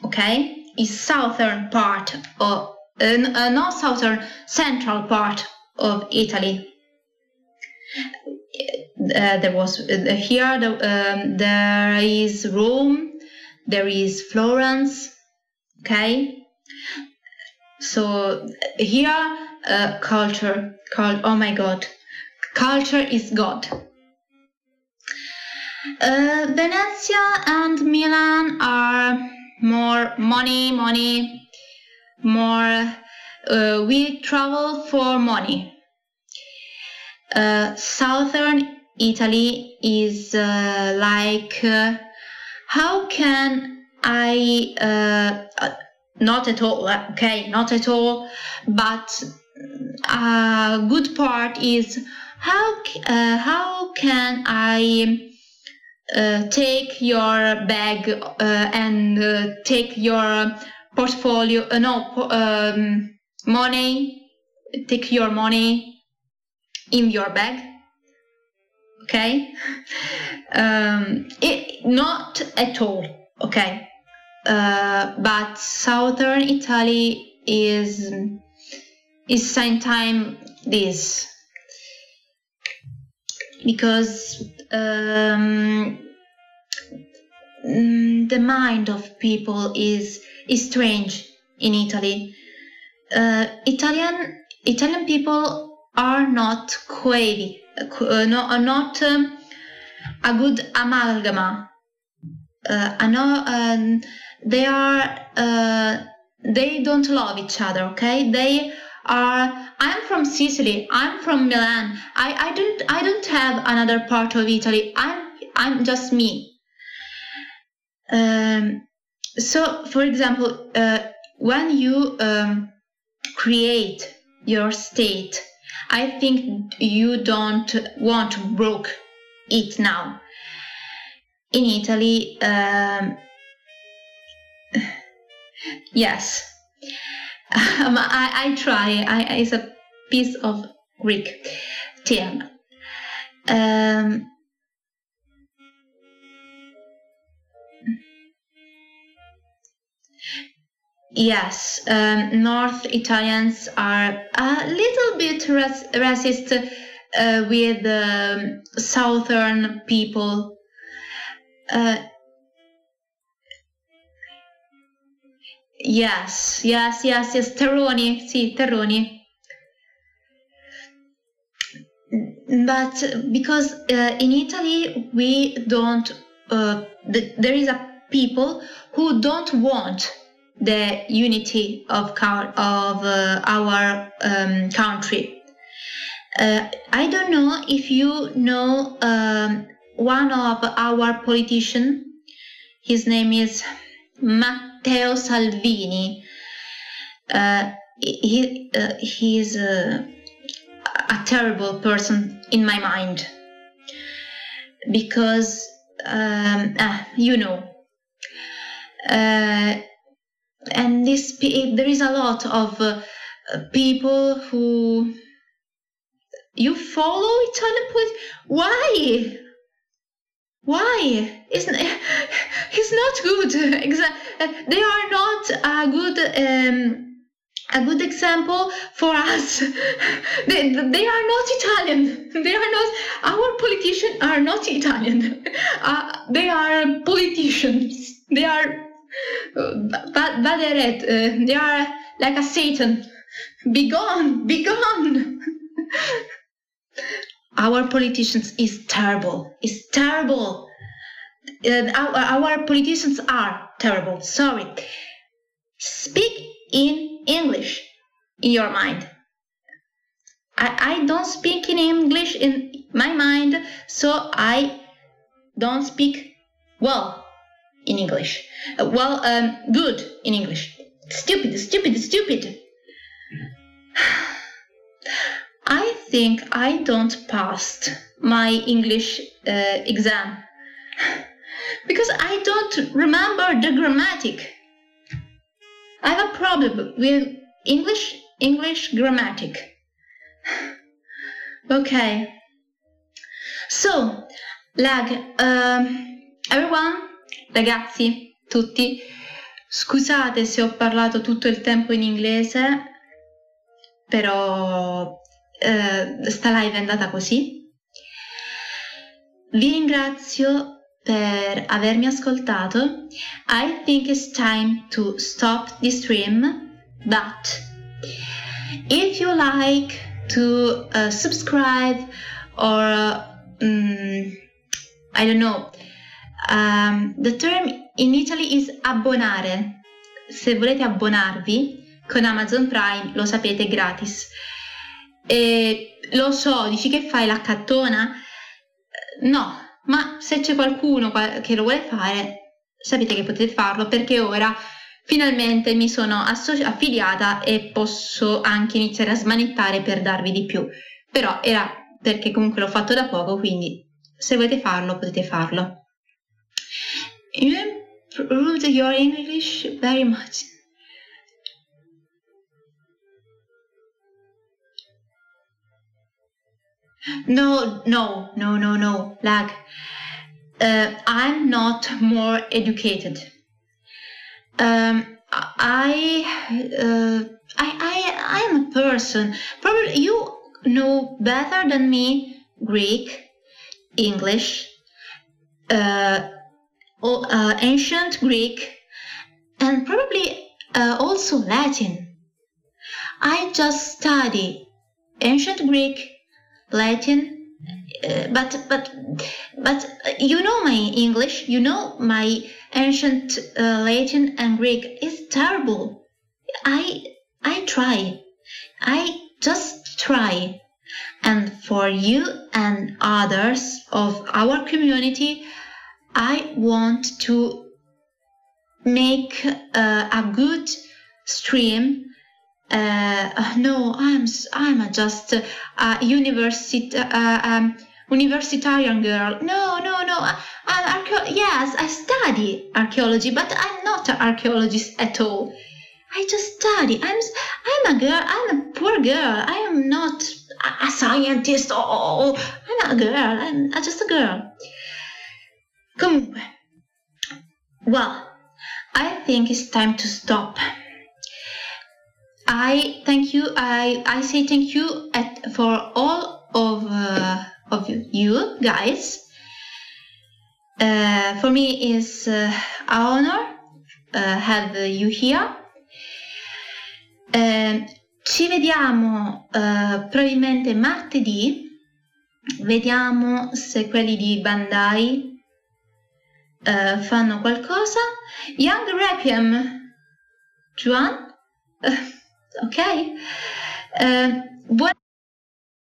[SPEAKER 1] okay, is southern part of uh, uh, not southern central part of Italy. Uh, there was uh, here the, um, there is Rome, there is Florence. Okay, so here uh, culture, called oh my God, culture is God. Uh, Venezia and Milan are more money, money, more uh, we travel for money. Uh, southern Italy is uh, like uh, how can I uh, uh, not at all okay not at all but a good part is how how can I take your bag and take your portfolio, uh, no, um, money, take your money in your bag. Okay? Um, it, not at all. Okay? Uh, but southern Italy is is same time this because um, mm, the mind of people is is strange in Italy. Uh, Italian Italian people are not coevi, uh, no, are not um, a good amalgama. Uh, I know um, they are uh, they don't love each other. Okay, they are. I'm from Sicily. I'm from Milan. I, I don't I don't have another part of Italy. I'm I'm just me. Um, so, for example, uh, when you um, create your state, I think you don't want to broke it now. In Italy, um, yes, um, I, I try. I, it's a piece of Greek term. Um, Yes, um, North Italians are a little bit racist uh, with um, Southern people. Uh, yes, yes, yes, yes, Terroni, sì, Terroni. But because uh, in Italy we don't, uh, th- there is a people who don't want the unity of, of uh, our um, country. Uh, I don't know if you know um, one of our politicians. His name is Matteo Salvini. Uh, he uh, he is a, a, terrible person in my mind because um, ah, you know uh, and this there is a lot of uh, people who you follow Italian politics. Why? Why? Isn't he's not good. they are not a good um, a good example for us. they, they are not Italian. They are not. Our politicians are not Italian. Uh, they are politicians. They are uh, bad, bad uh, They are like a Satan. Be gone. Be gone. Our politicians is terrible. It's terrible. Our, our politicians are terrible. Sorry. Speak in English in your mind. I, I don't speak in English in my mind, so I don't speak well in English. Well, um, good in English. Stupid, stupid, stupid. Think I don't passed my English uh, exam because I don't remember the grammatic. I have a problem with English English grammatic. okay. So, lag, um, everyone, ragazzi, tutti, scusate se ho parlato tutto il tempo in inglese, però uh, sta live è andata così. Vi ringrazio per avermi ascoltato. I think it's time to stop the stream, but if you like to uh, subscribe or um, I don't know, um, the term in Italy is abbonare. Se volete abbonarvi con Amazon Prime, lo sapete, gratis. E lo so, dici che fai l'accattona? No, ma se c'è qualcuno che lo vuole fare, sapete che potete farlo perché ora finalmente mi sono associ- affiliata e posso anche iniziare a smanettare per darvi di più. Però era perché comunque l'ho fatto da poco, quindi se volete farlo potete farlo. You improved your English very much. No, no, no, no, no, lag. Uh, I'm not more educated. Um, I, uh, I, I, I am a person. Probably you know better than me Greek, English, uh, uh ancient Greek, and probably uh, also Latin. I just study ancient Greek, Latin, uh, but but but uh, you know my English, you know my ancient uh, Latin and Greek. Is terrible. I I try, I just try, and for you and others of our community, I want to make uh, a good stream uh, no, I'm I'm just a university uh, um, universitarian girl. No, no, no. I'm archeo- yes, I study archaeology, but I'm not an archaeologist at all. I just study. I'm I'm a girl. I'm a poor girl. I am not a, scientist. Oh, I'm a girl. I'm just a girl. Comunque, well, I think it's time to stop. I thank you. I, I say thank you at, for all of uh, of you guys. Uh, for me is uh, honor uh, have you here. Uh, ci vediamo uh, probabilmente martedì. Vediamo se quelli di Bandai uh, fanno qualcosa. Young Requiem, Juan. ok? Eh, buona